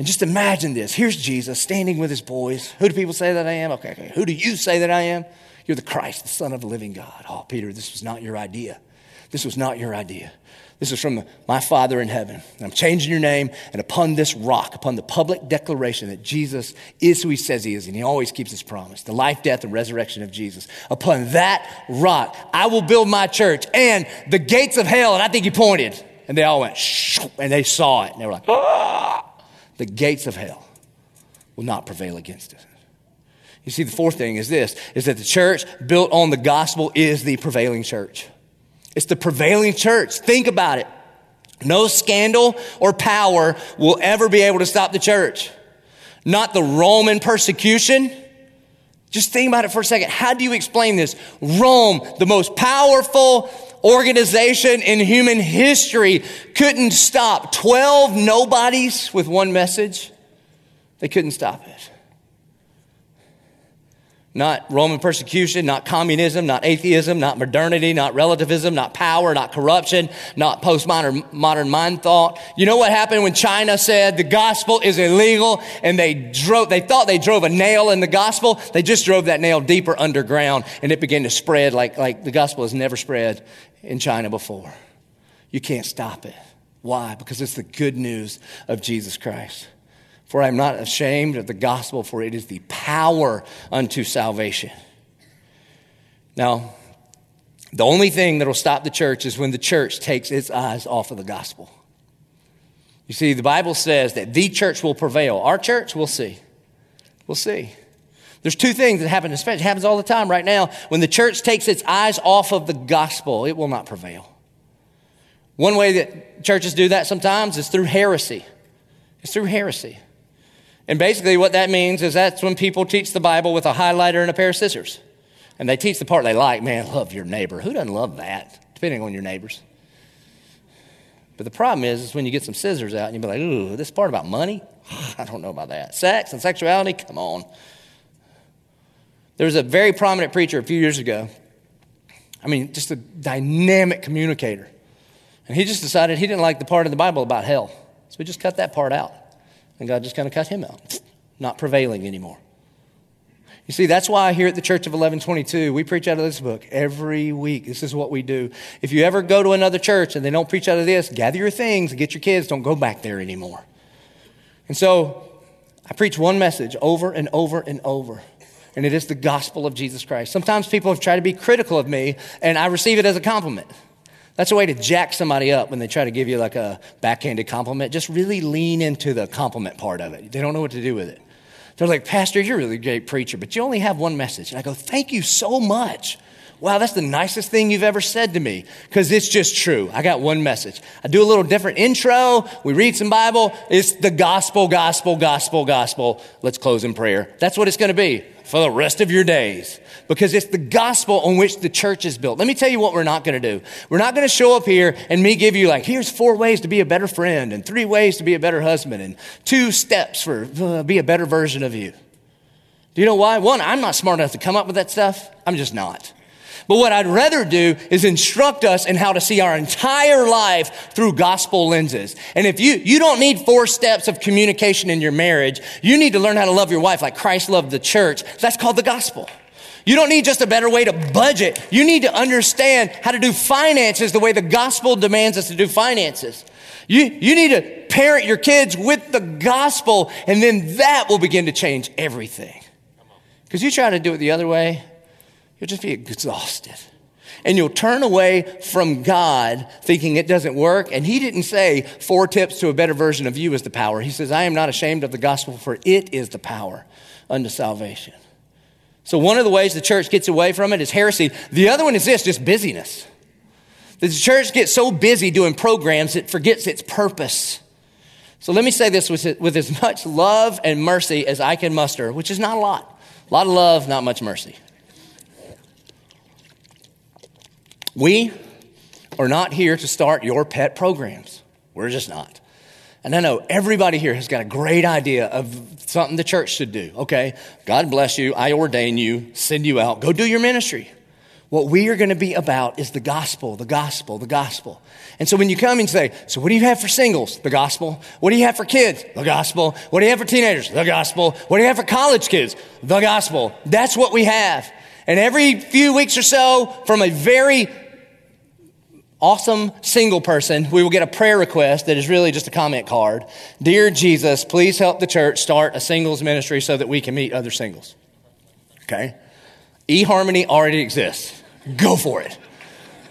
Speaker 1: And just imagine this. Here's Jesus standing with his boys. Who do people say that I am? Okay, okay. Who do you say that I am? You're the Christ, the Son of the living God. Oh, Peter, this was not your idea. This was not your idea. This is from my Father in heaven. And I'm changing your name, and upon this rock, upon the public declaration that Jesus is who he says he is, and he always keeps his promise the life, death, and resurrection of Jesus. Upon that rock, I will build my church, and the gates of hell, and I think he pointed, and they all went, and they saw it, and they were like, ah! The gates of hell will not prevail against it. You see, the fourth thing is this is that the church built on the gospel is the prevailing church. It's the prevailing church. Think about it. No scandal or power will ever be able to stop the church. Not the Roman persecution. Just think about it for a second. How do you explain this? Rome, the most powerful organization in human history, couldn't stop 12 nobodies with one message. They couldn't stop it not Roman persecution, not communism, not atheism, not modernity, not relativism, not power, not corruption, not postmodern modern mind thought. You know what happened when China said the gospel is illegal and they drove, they thought they drove a nail in the gospel. They just drove that nail deeper underground and it began to spread like, like the gospel has never spread in China before. You can't stop it. Why? Because it's the good news of Jesus Christ. For I am not ashamed of the gospel, for it is the power unto salvation. Now, the only thing that will stop the church is when the church takes its eyes off of the gospel. You see, the Bible says that the church will prevail. Our church, we'll see. We'll see. There's two things that happen, especially happens all the time right now. When the church takes its eyes off of the gospel, it will not prevail. One way that churches do that sometimes is through heresy. It's through heresy. And basically, what that means is that's when people teach the Bible with a highlighter and a pair of scissors. And they teach the part they like. Man, love your neighbor. Who doesn't love that? Depending on your neighbors. But the problem is, is when you get some scissors out and you be like, ooh, this part about money? I don't know about that. Sex and sexuality? Come on. There was a very prominent preacher a few years ago. I mean, just a dynamic communicator. And he just decided he didn't like the part of the Bible about hell. So we just cut that part out. And God just kind of cut him out, not prevailing anymore. You see, that's why here at the Church of Eleven22, we preach out of this book every week. This is what we do. If you ever go to another church and they don't preach out of this, gather your things get your kids. Don't go back there anymore. And so I preach one message over and over and over. And it is the gospel of Jesus Christ. Sometimes people have tried to be critical of me, and I receive it as a compliment. That's a way to jack somebody up when they try to give you like a backhanded compliment. Just really lean into the compliment part of it. They don't know what to do with it. They're like, Pastor, you're a really great preacher, but you only have one message. And I go, Thank you so much. Wow, that's the nicest thing you've ever said to me because it's just true. I got one message. I do a little different intro. We read some Bible. It's the gospel, gospel, gospel, gospel. Let's close in prayer. That's what it's going to be for the rest of your days because it's the gospel on which the church is built. Let me tell you what we're not going to do. We're not going to show up here and me give you like, here's four ways to be a better friend and three ways to be a better husband and two steps for uh, be a better version of you. Do you know why? One, I'm not smart enough to come up with that stuff. I'm just not. But what I'd rather do is instruct us in how to see our entire life through gospel lenses. And if you, you don't need four steps of communication in your marriage, you need to learn how to love your wife like Christ loved the church. That's called the gospel. You don't need just a better way to budget. You need to understand how to do finances the way the gospel demands us to do finances. You, you need to parent your kids with the gospel, and then that will begin to change everything. Because you try to do it the other way, You'll just be exhausted. And you'll turn away from God thinking it doesn't work. And he didn't say four tips to a better version of you is the power. He says, I am not ashamed of the gospel, for it is the power unto salvation. So, one of the ways the church gets away from it is heresy. The other one is this just busyness. The church gets so busy doing programs, it forgets its purpose. So, let me say this with, with as much love and mercy as I can muster, which is not a lot. A lot of love, not much mercy. We are not here to start your pet programs. We're just not. And I know everybody here has got a great idea of something the church should do. Okay, God bless you. I ordain you, send you out. Go do your ministry. What we are going to be about is the gospel, the gospel, the gospel. And so when you come and say, so what do you have for singles? The gospel. What do you have for kids? The gospel. What do you have for teenagers? The gospel. What do you have for college kids? The gospel. That's what we have. And every few weeks or so, from a very awesome single person, we will get a prayer request that is really just a comment card. Dear Jesus, please help the church start a singles ministry so that we can meet other singles. Okay? eHarmony already exists. Go for it.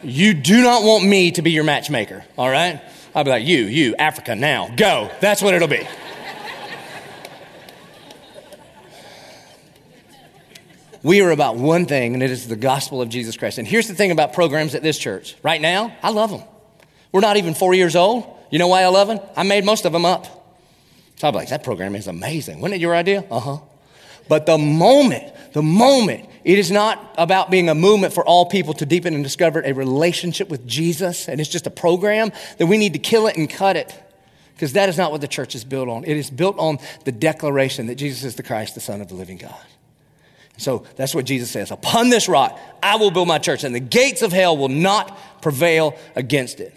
Speaker 1: You do not want me to be your matchmaker, all right? I'll be like, you, you, Africa, now, go. That's what it'll be. We are about one thing, and it is the gospel of Jesus Christ. And here's the thing about programs at this church. Right now, I love them. We're not even four years old. You know why I love them? I made most of them up. So I'm like, that program is amazing. Wasn't it your idea? Uh huh. But the moment, the moment it is not about being a movement for all people to deepen and discover a relationship with Jesus, and it's just a program, that we need to kill it and cut it. Because that is not what the church is built on. It is built on the declaration that Jesus is the Christ, the Son of the living God. So that's what Jesus says. Upon this rock, I will build my church, and the gates of hell will not prevail against it.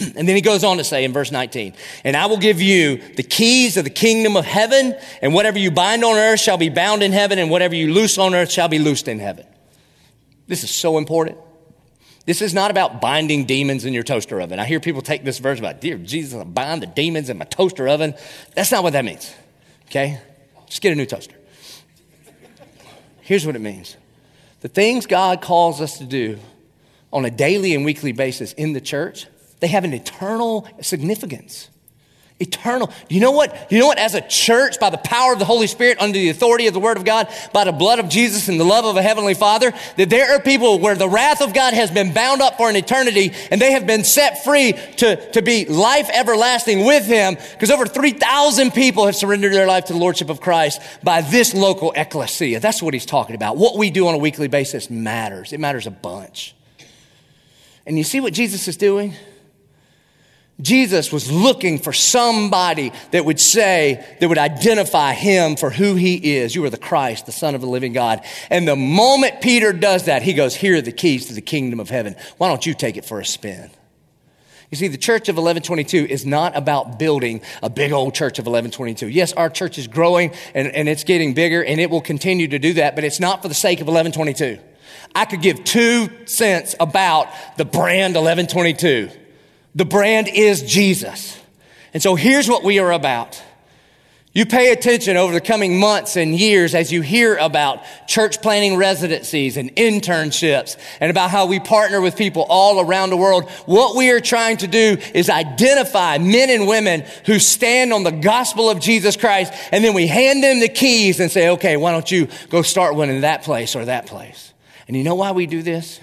Speaker 1: and then he goes on to say in verse 19, and I will give you the keys of the kingdom of heaven, and whatever you bind on earth shall be bound in heaven, and whatever you loose on earth shall be loosed in heaven. This is so important. This is not about binding demons in your toaster oven. I hear people take this verse about, dear Jesus, I bind the demons in my toaster oven. That's not what that means. Okay? Just get a new toaster. Here's what it means the things God calls us to do on a daily and weekly basis in the church they have an eternal significance. Eternal. You know what? You know what? As a church, by the power of the Holy Spirit, under the authority of the Word of God, by the blood of Jesus and the love of a Heavenly Father, that there are people where the wrath of God has been bound up for an eternity and they have been set free to, to be life everlasting with Him because over 3,000 people have surrendered their life to the Lordship of Christ by this local ecclesia. That's what He's talking about. What we do on a weekly basis matters. It matters a bunch. And you see what Jesus is doing? Jesus was looking for somebody that would say, that would identify him for who he is. You are the Christ, the Son of the living God. And the moment Peter does that, he goes, Here are the keys to the kingdom of heaven. Why don't you take it for a spin? You see, the church of Eleven22 is not about building a big old church of Eleven22. Yes, our church is growing and, and it's getting bigger and it will continue to do that, but it's not for the sake of Eleven22. I could give two cents about the brand Eleven22. The brand is Jesus. And so here's what we are about. You pay attention over the coming months and years as you hear about church planting residencies and internships and about how we partner with people all around the world. What we are trying to do is identify men and women who stand on the gospel of Jesus Christ and then we hand them the keys and say, okay, why don't you go start one in that place or that place? And you know why we do this?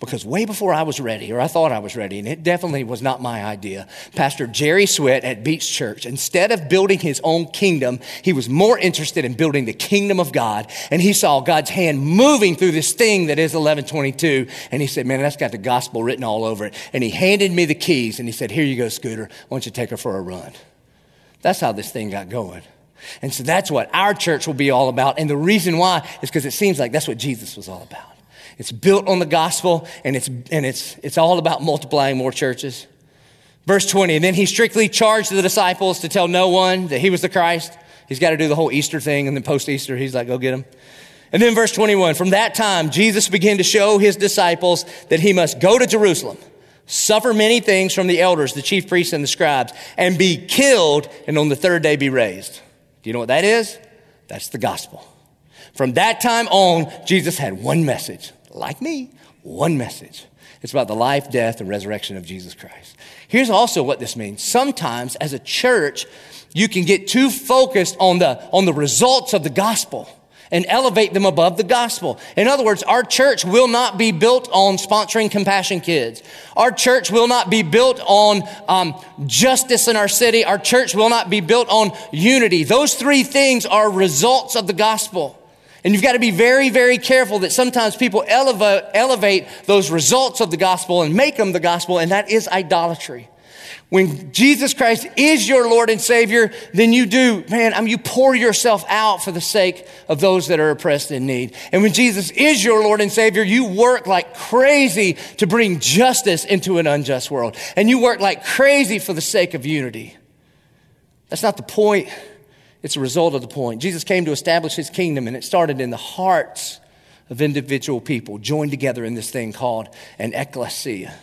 Speaker 1: Because way before I was ready, or I thought I was ready, and it definitely was not my idea, Pastor Jerry Sweat at Beach Church, instead of building his own kingdom, he was more interested in building the kingdom of God. And he saw God's hand moving through this thing that is Eleven22. And he said, Man, that's got the gospel written all over it. And he handed me the keys and he said, Here you go, Scooter. Why don't you take her for a run? That's how this thing got going. And so that's what our church will be all about. And the reason why is because it seems like that's what Jesus was all about. It's built on the gospel and it's, and it's, it's all about multiplying more churches. Verse 20, and then he strictly charged the disciples to tell no one that he was the Christ. He's got to do the whole Easter thing and then post Easter, he's like, go get him. And then verse 21, from that time, Jesus began to show his disciples that he must go to Jerusalem, suffer many things from the elders, the chief priests and the scribes, and be killed, and on the third day be raised. Do you know what that is? That's the gospel. From that time on, Jesus had one message like me, one message. It's about the life, death, and resurrection of Jesus Christ. Here's also what this means. Sometimes as a church, you can get too focused on the, on the results of the gospel and elevate them above the gospel. In other words, our church will not be built on sponsoring compassion kids. Our church will not be built on um, justice in our city. Our church will not be built on unity. Those three things are results of the gospel. And you've got to be very, very careful that sometimes people elevate, elevate those results of the gospel and make them the gospel, and that is idolatry. When Jesus Christ is your Lord and Savior, then you do, man, I mean, you pour yourself out for the sake of those that are oppressed in need. And when Jesus is your Lord and Savior, you work like crazy to bring justice into an unjust world. And you work like crazy for the sake of unity. That's not the point. It's a result of the point. Jesus came to establish his kingdom, and it started in the hearts of individual people joined together in this thing called an ecclesia.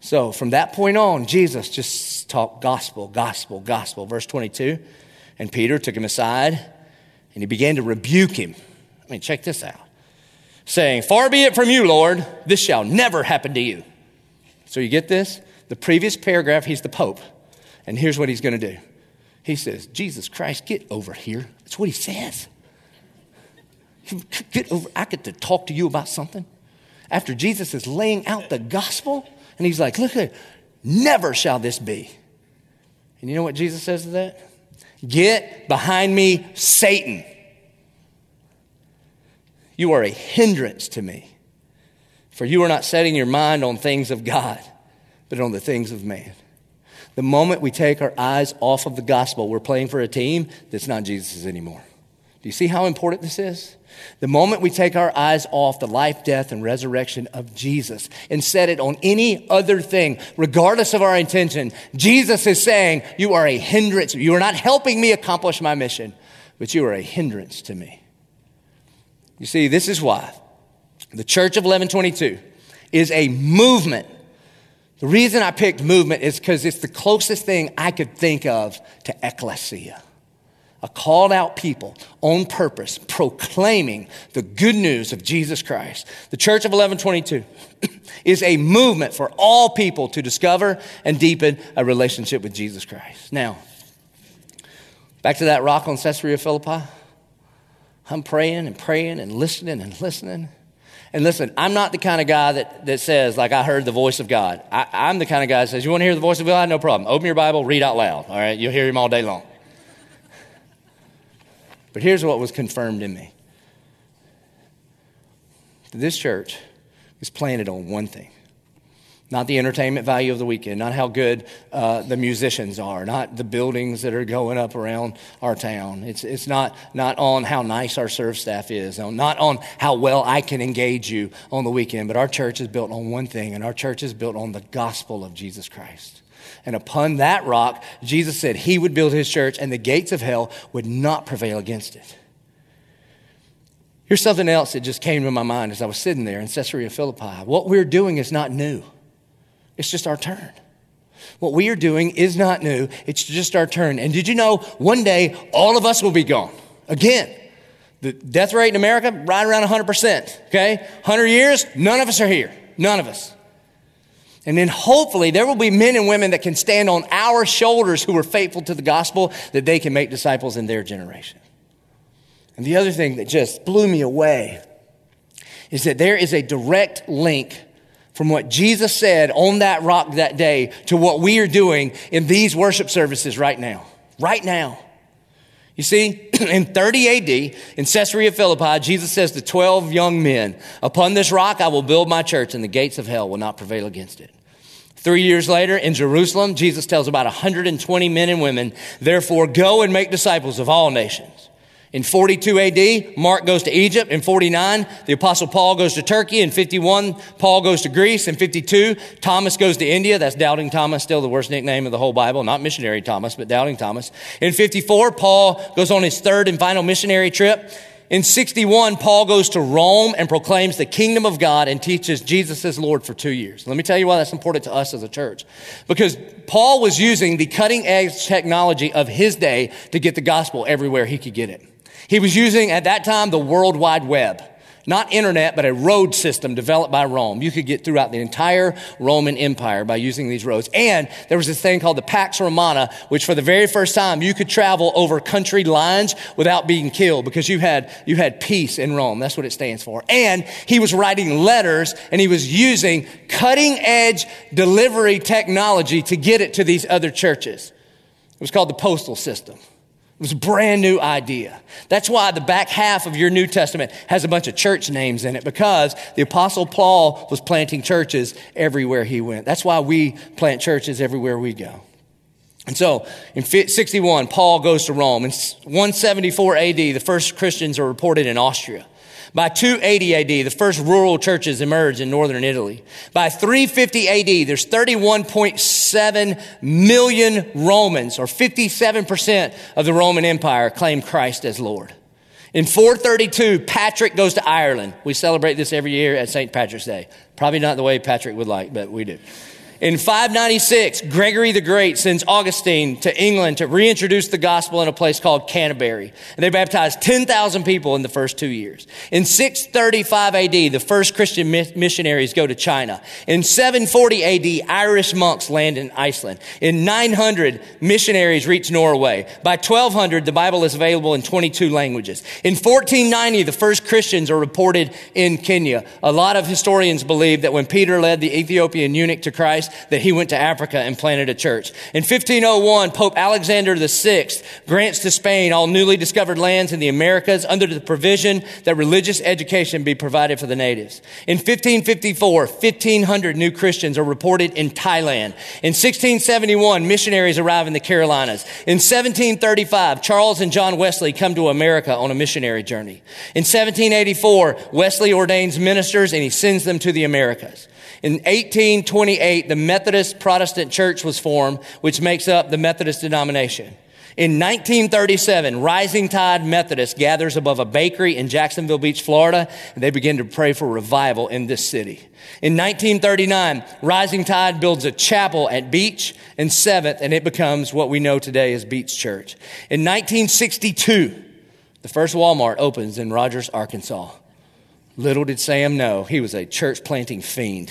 Speaker 1: So from that point on, Jesus just talked gospel, gospel, gospel. Verse 22. And Peter took him aside and he began to rebuke him. I mean, check this out. Saying, Far be it from you, Lord, this shall never happen to you. So you get this? The previous paragraph, he's the Pope. And here's what he's going to do. He says, Jesus Christ, get over here. That's what he says. Get over. I get to talk to you about something. After Jesus is laying out the gospel, and he's like, Look it. Never shall this be. And you know what Jesus says to that? Get behind me, Satan. You are a hindrance to me. For you are not setting your mind on things of God, but on the things of man. The moment we take our eyes off of the gospel, we're playing for a team that's not Jesus' anymore. Do you see how important this is? The moment we take our eyes off the life, death, and resurrection of Jesus and set it on any other thing, regardless of our intention, Jesus is saying, You are a hindrance. You are not helping me accomplish my mission, but you are a hindrance to me. You see, this is why the Church of Eleven22 is a movement. The reason I picked movement is because it's the closest thing I could think of to ecclesia a called out people on purpose proclaiming the good news of Jesus Christ. The Church of Eleven22 is a movement for all people to discover and deepen a relationship with Jesus Christ. Now, back to that rock on Caesarea Philippi. I'm praying and praying and listening and listening. And listen, I'm not the kind of guy that, that says, like, I heard the voice of God. I, I'm the kind of guy that says, You want to hear the voice of God? No problem. Open your Bible, read out loud. All right? You'll hear him all day long. But here's what was confirmed in me this church is planted on one thing not the entertainment value of the weekend, not how good uh, the musicians are, not the buildings that are going up around our town. It's, it's not, not on how nice our serve staff is, not on how well I can engage you on the weekend, but our church is built on one thing, and our church is built on the gospel of Jesus Christ. And upon that rock, Jesus said he would build his church and the gates of hell would not prevail against it. Here's something else that just came to my mind as I was sitting there in Caesarea Philippi. What we're doing is not new, it's just our turn. What we are doing is not new, it's just our turn. And did you know one day all of us will be gone? Again, the death rate in America, right around 100%. Okay? 100 years, none of us are here. None of us. And then hopefully there will be men and women that can stand on our shoulders who are faithful to the gospel that they can make disciples in their generation. And the other thing that just blew me away is that there is a direct link from what Jesus said on that rock that day to what we are doing in these worship services right now. Right now. You see, in 30 AD, in Caesarea Philippi, Jesus says to 12 young men, Upon this rock I will build my church, and the gates of hell will not prevail against it. Three years later, in Jerusalem, Jesus tells about 120 men and women, Therefore, go and make disciples of all nations. In 42 AD, Mark goes to Egypt. In 49, the apostle Paul goes to Turkey. In 51, Paul goes to Greece. In 52, Thomas goes to India. That's Doubting Thomas, still the worst nickname of the whole Bible. Not missionary Thomas, but Doubting Thomas. In 54, Paul goes on his third and final missionary trip. In 61, Paul goes to Rome and proclaims the kingdom of God and teaches Jesus as Lord for two years. Let me tell you why that's important to us as a church. Because Paul was using the cutting edge technology of his day to get the gospel everywhere he could get it. He was using at that time the World Wide Web. Not internet, but a road system developed by Rome. You could get throughout the entire Roman Empire by using these roads. And there was this thing called the Pax Romana, which for the very first time you could travel over country lines without being killed because you had, you had peace in Rome. That's what it stands for. And he was writing letters and he was using cutting edge delivery technology to get it to these other churches. It was called the postal system. It was a brand new idea. That's why the back half of your New Testament has a bunch of church names in it because the Apostle Paul was planting churches everywhere he went. That's why we plant churches everywhere we go. And so in 61, Paul goes to Rome. In 174 AD, the first Christians are reported in Austria. By 280 AD, the first rural churches emerge in northern Italy. By 350 AD, there's 31.7 million Romans, or 57% of the Roman Empire, claim Christ as Lord. In 432, Patrick goes to Ireland. We celebrate this every year at St. Patrick's Day. Probably not the way Patrick would like, but we do. In 596, Gregory the Great sends Augustine to England to reintroduce the gospel in a place called Canterbury. And they baptized 10,000 people in the first two years. In 635 AD, the first Christian missionaries go to China. In 740 AD, Irish monks land in Iceland. In 900, missionaries reach Norway. By 1200, the Bible is available in 22 languages. In 1490, the first Christians are reported in Kenya. A lot of historians believe that when Peter led the Ethiopian eunuch to Christ, Christ that he went to Africa and planted a church. In 1501, Pope Alexander VI grants to Spain all newly discovered lands in the Americas under the provision that religious education be provided for the natives. In 1554, 1,500 new Christians are reported in Thailand. In 1671, missionaries arrive in the Carolinas. In 1735, Charles and John Wesley come to America on a missionary journey. In 1784, Wesley ordains ministers and he sends them to the Americas. In 1828, the Methodist Protestant Church was formed, which makes up the Methodist denomination. In 1937, Rising Tide Methodist gathers above a bakery in Jacksonville Beach, Florida, and they begin to pray for revival in this city. In 1939, Rising Tide builds a chapel at Beach and 7th, and it becomes what we know today as Beach Church. In 1962, the first Walmart opens in Rogers, Arkansas. Little did Sam know he was a church planting fiend.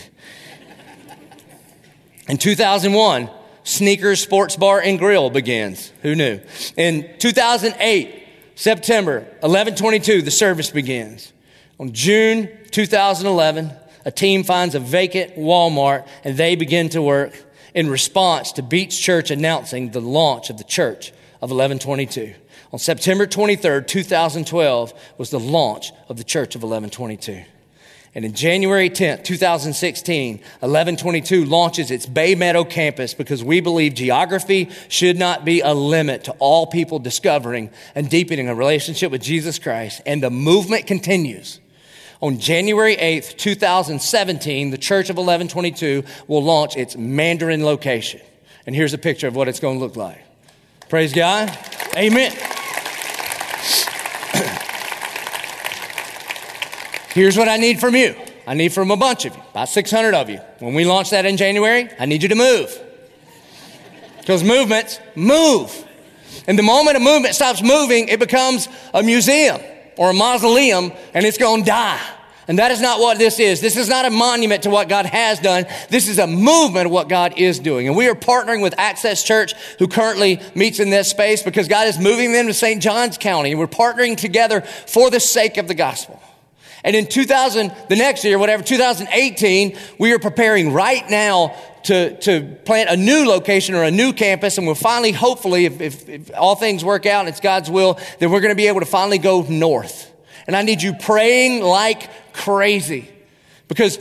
Speaker 1: In 2001, Sneakers Sports Bar and Grill begins. Who knew? In 2008, September Eleven22, the service begins. On June 2011, a team finds a vacant Walmart and they begin to work in response to Beach Church announcing the launch of the church of Eleven22. On September 23rd, 2012 was the launch of the church of Eleven22. And in January 10th, 2016, Eleven22 launches its Bay Meadow campus because we believe geography should not be a limit to all people discovering and deepening a relationship with Jesus Christ. And the movement continues. On January 8th, 2017, the Church of Eleven22 will launch its Mandarin location. And here's a picture of what it's going to look like. Praise God. Amen. Here's what I need from you. I need from a bunch of you, about 600 of you. When we launch that in January, I need you to move. Because movements move. And the moment a movement stops moving, it becomes a museum or a mausoleum and it's going to die. And that is not what this is. This is not a monument to what God has done. This is a movement of what God is doing. And we are partnering with Access Church, who currently meets in this space because God is moving them to St. Johns County. And we're partnering together for the sake of the gospel. And in 2000, the next year, whatever, 2018, we are preparing right now to, to plant a new location or a new campus. And we'll finally, hopefully, if, if, if all things work out and it's God's will, then we're going to be able to finally go north. And I need you praying like crazy because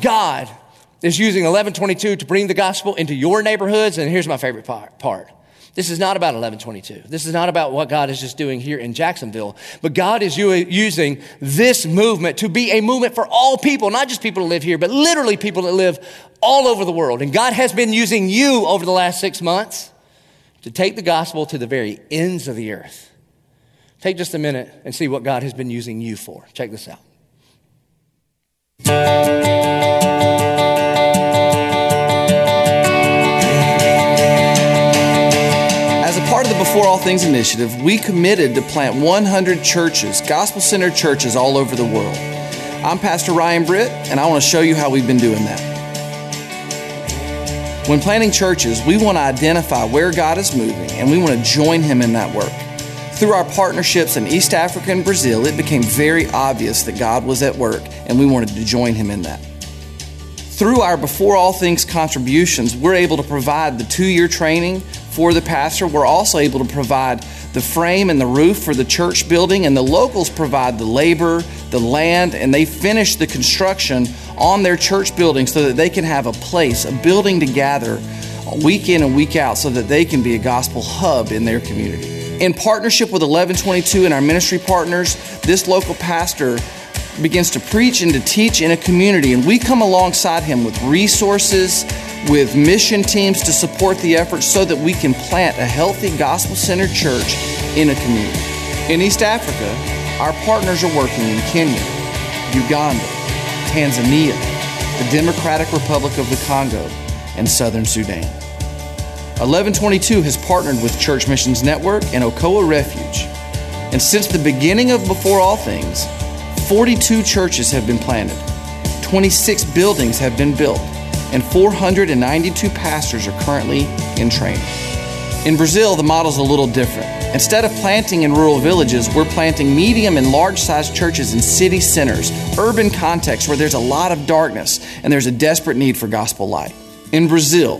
Speaker 1: God is using Eleven22 to bring the gospel into your neighborhoods. And here's my favorite part. This is not about Eleven22. This is not about what God is just doing here in Jacksonville, but God is using this movement to be a movement for all people, not just people that live here, but literally people that live all over the world. And God has been using you over the last six months to take the gospel to the very ends of the earth. Take just a minute and see what God has been using you for. Check this out.
Speaker 2: Before All Things Initiative, we committed to plant 100 churches, gospel centered churches all over the world. I'm Pastor Ryan Britt, and I want to show you how we've been doing that. When planting churches, we want to identify where God is moving, and we want to join Him in that work. Through our partnerships in East Africa and Brazil, it became very obvious that God was at work, and we wanted to join Him in that. Through our Before All Things contributions, we're able to provide the two year training for the pastor. We're also able to provide the frame and the roof for the church building, and the locals provide the labor, the land, and they finish the construction on their church building so that they can have a place, a building to gather week in and week out so that they can be a gospel hub in their community. In partnership with Eleven22 and our ministry partners, this local pastor begins to preach and to teach in a community, and we come alongside him with resources, with mission teams to support the effort so that we can plant a healthy gospel centered church in a community. In East Africa, our partners are working in Kenya, Uganda, Tanzania, the Democratic Republic of the Congo, and Southern Sudan. 1122 has partnered with Church Missions Network and Okoa Refuge. And since the beginning of Before All Things, 42 churches have been planted, 26 buildings have been built, and 492 pastors are currently in training. In Brazil, the model is a little different. Instead of planting in rural villages, we're planting medium and large sized churches in city centers, urban contexts where there's a lot of darkness and there's a desperate need for gospel light. In Brazil,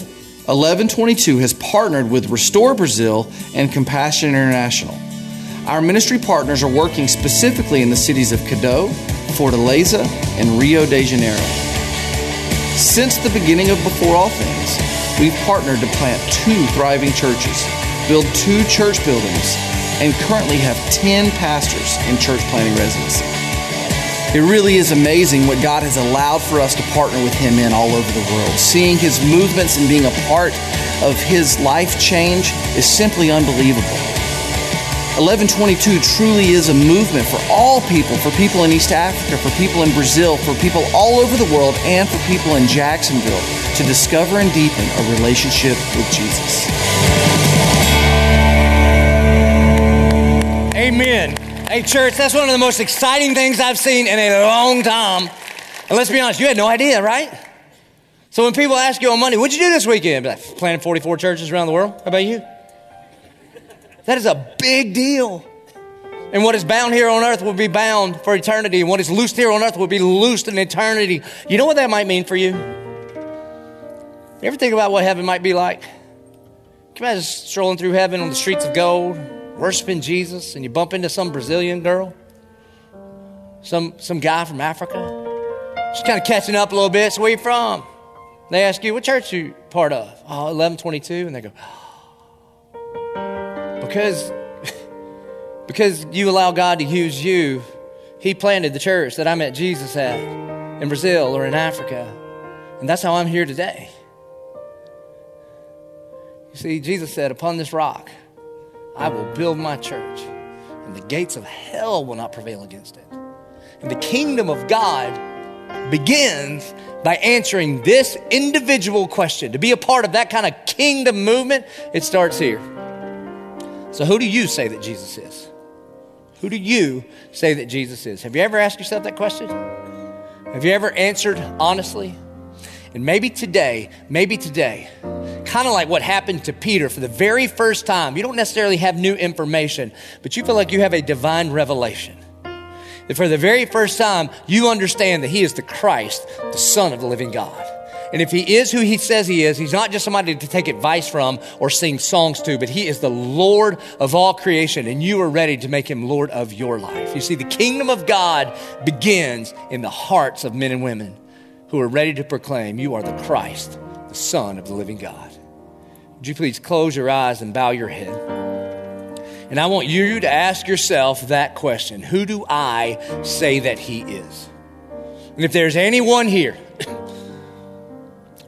Speaker 2: Eleven22 has partnered with Restore Brazil and Compassion International. Our ministry partners are working specifically in the cities of Cado, Fortaleza, and Rio de Janeiro. Since the beginning of Before All Things, we've partnered to plant two thriving churches, build two church buildings, and currently have 10 pastors in church planting residency. It really is amazing what God has allowed for us to partner with Him in all over the world. Seeing His movements and being a part of His life change is simply unbelievable. Eleven22 truly is a movement for all people, for people in East Africa, for people in Brazil, for people all over the world, and for people in Jacksonville to discover and deepen a relationship with Jesus.
Speaker 1: Amen. Hey, church, that's one of the most exciting things I've seen in a long time. And let's be honest, you had no idea, right? So when people ask you on Monday, what'd you do this weekend? Like, planted 44 churches around the world. How about you? That is a big deal. And what is bound here on earth will be bound for eternity. And what is loosed here on earth will be loosed in eternity. You know what that might mean for you? You ever think about what heaven might be like? Can you imagine strolling through heaven on the streets of gold, worshiping Jesus, and you bump into some Brazilian girl? Some, some guy from Africa? Just kind of catching up a little bit. So where you from? They ask you, what church you part of? Oh, 1122. And they go, because, because you allow God to use you, He planted the church that I met Jesus at in Brazil or in Africa. And that's how I'm here today. You see, Jesus said, Upon this rock, I will build my church, and the gates of hell will not prevail against it. And the kingdom of God begins by answering this individual question. To be a part of that kind of kingdom movement, it starts here. So, who do you say that Jesus is? Who do you say that Jesus is? Have you ever asked yourself that question? Have you ever answered honestly? And maybe today, maybe today, kind of like what happened to Peter for the very first time, you don't necessarily have new information, but you feel like you have a divine revelation. That for the very first time, you understand that He is the Christ, the Son of the living God. And if he is who he says he is, he's not just somebody to take advice from or sing songs to, but he is the Lord of all creation, and you are ready to make him Lord of your life. You see, the kingdom of God begins in the hearts of men and women who are ready to proclaim, You are the Christ, the Son of the living God. Would you please close your eyes and bow your head? And I want you to ask yourself that question Who do I say that he is? And if there's anyone here,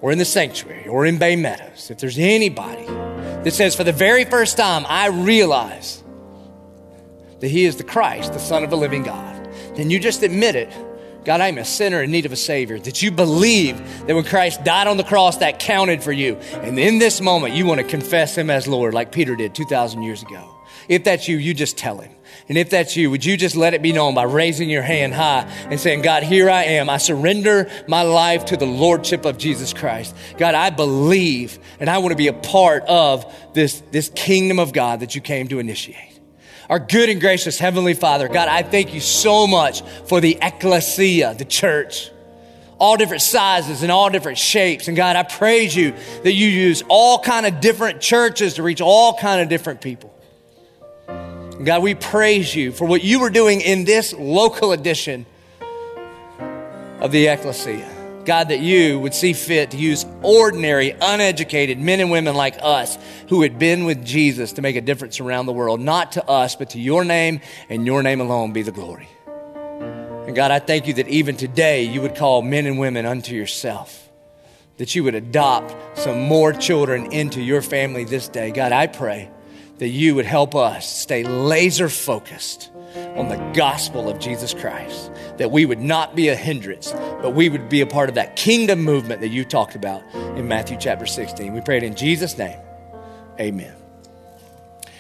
Speaker 1: or in the sanctuary or in Bay Meadows, if there's anybody that says, for the very first time, I realize that He is the Christ, the Son of the living God, then you just admit it. God, I'm a sinner in need of a Savior. That you believe that when Christ died on the cross, that counted for you. And in this moment, you want to confess Him as Lord, like Peter did 2,000 years ago. If that's you, you just tell Him. And if that's you, would you just let it be known by raising your hand high and saying, God, here I am. I surrender my life to the Lordship of Jesus Christ. God, I believe and I want to be a part of this, this kingdom of God that you came to initiate. Our good and gracious Heavenly Father, God, I thank you so much for the ecclesia, the church all different sizes and all different shapes. And God, I praise you that you use all kind of different churches to reach all kind of different people. God, we praise you for what you were doing in this local edition of the ecclesia. God, that you would see fit to use ordinary, uneducated men and women like us who had been with Jesus to make a difference around the world, not to us, but to your name and your name alone be the glory. And God, I thank you that even today you would call men and women unto yourself, that you would adopt some more children into your family this day. God, I pray that you would help us stay laser focused on the gospel of Jesus Christ, that we would not be a hindrance, but we would be a part of that kingdom movement that you talked about in Matthew chapter 16. We pray it in Jesus' name. Amen.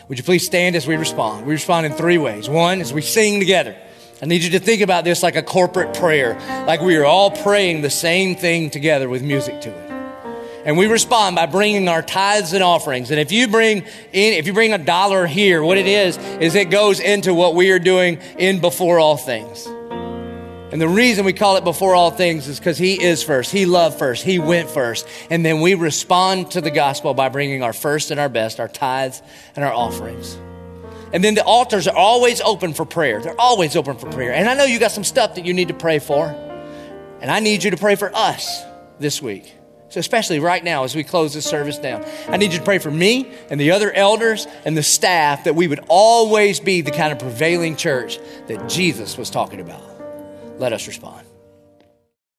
Speaker 1: Would you please stand as we respond? We respond in three ways. One is we sing together. I need you to think about this like a corporate prayer, like we are all praying the same thing together with music to it. And we respond by bringing our tithes and offerings. And if you bring in, if you bring a dollar here, what it is, is it goes into what we are doing in before all things. And the reason we call it before all things is because He is first. He loved first. He went first. And then we respond to the gospel by bringing our first and our best, our tithes and our offerings. And then the altars are always open for prayer. They're always open for prayer. And I know you got some stuff that you need to pray for. And I need you to pray for us this week. So, especially right now as we close this service down, I need you to pray for me and the other elders and the staff that we would always be the kind of prevailing church that Jesus was talking about. Let us respond.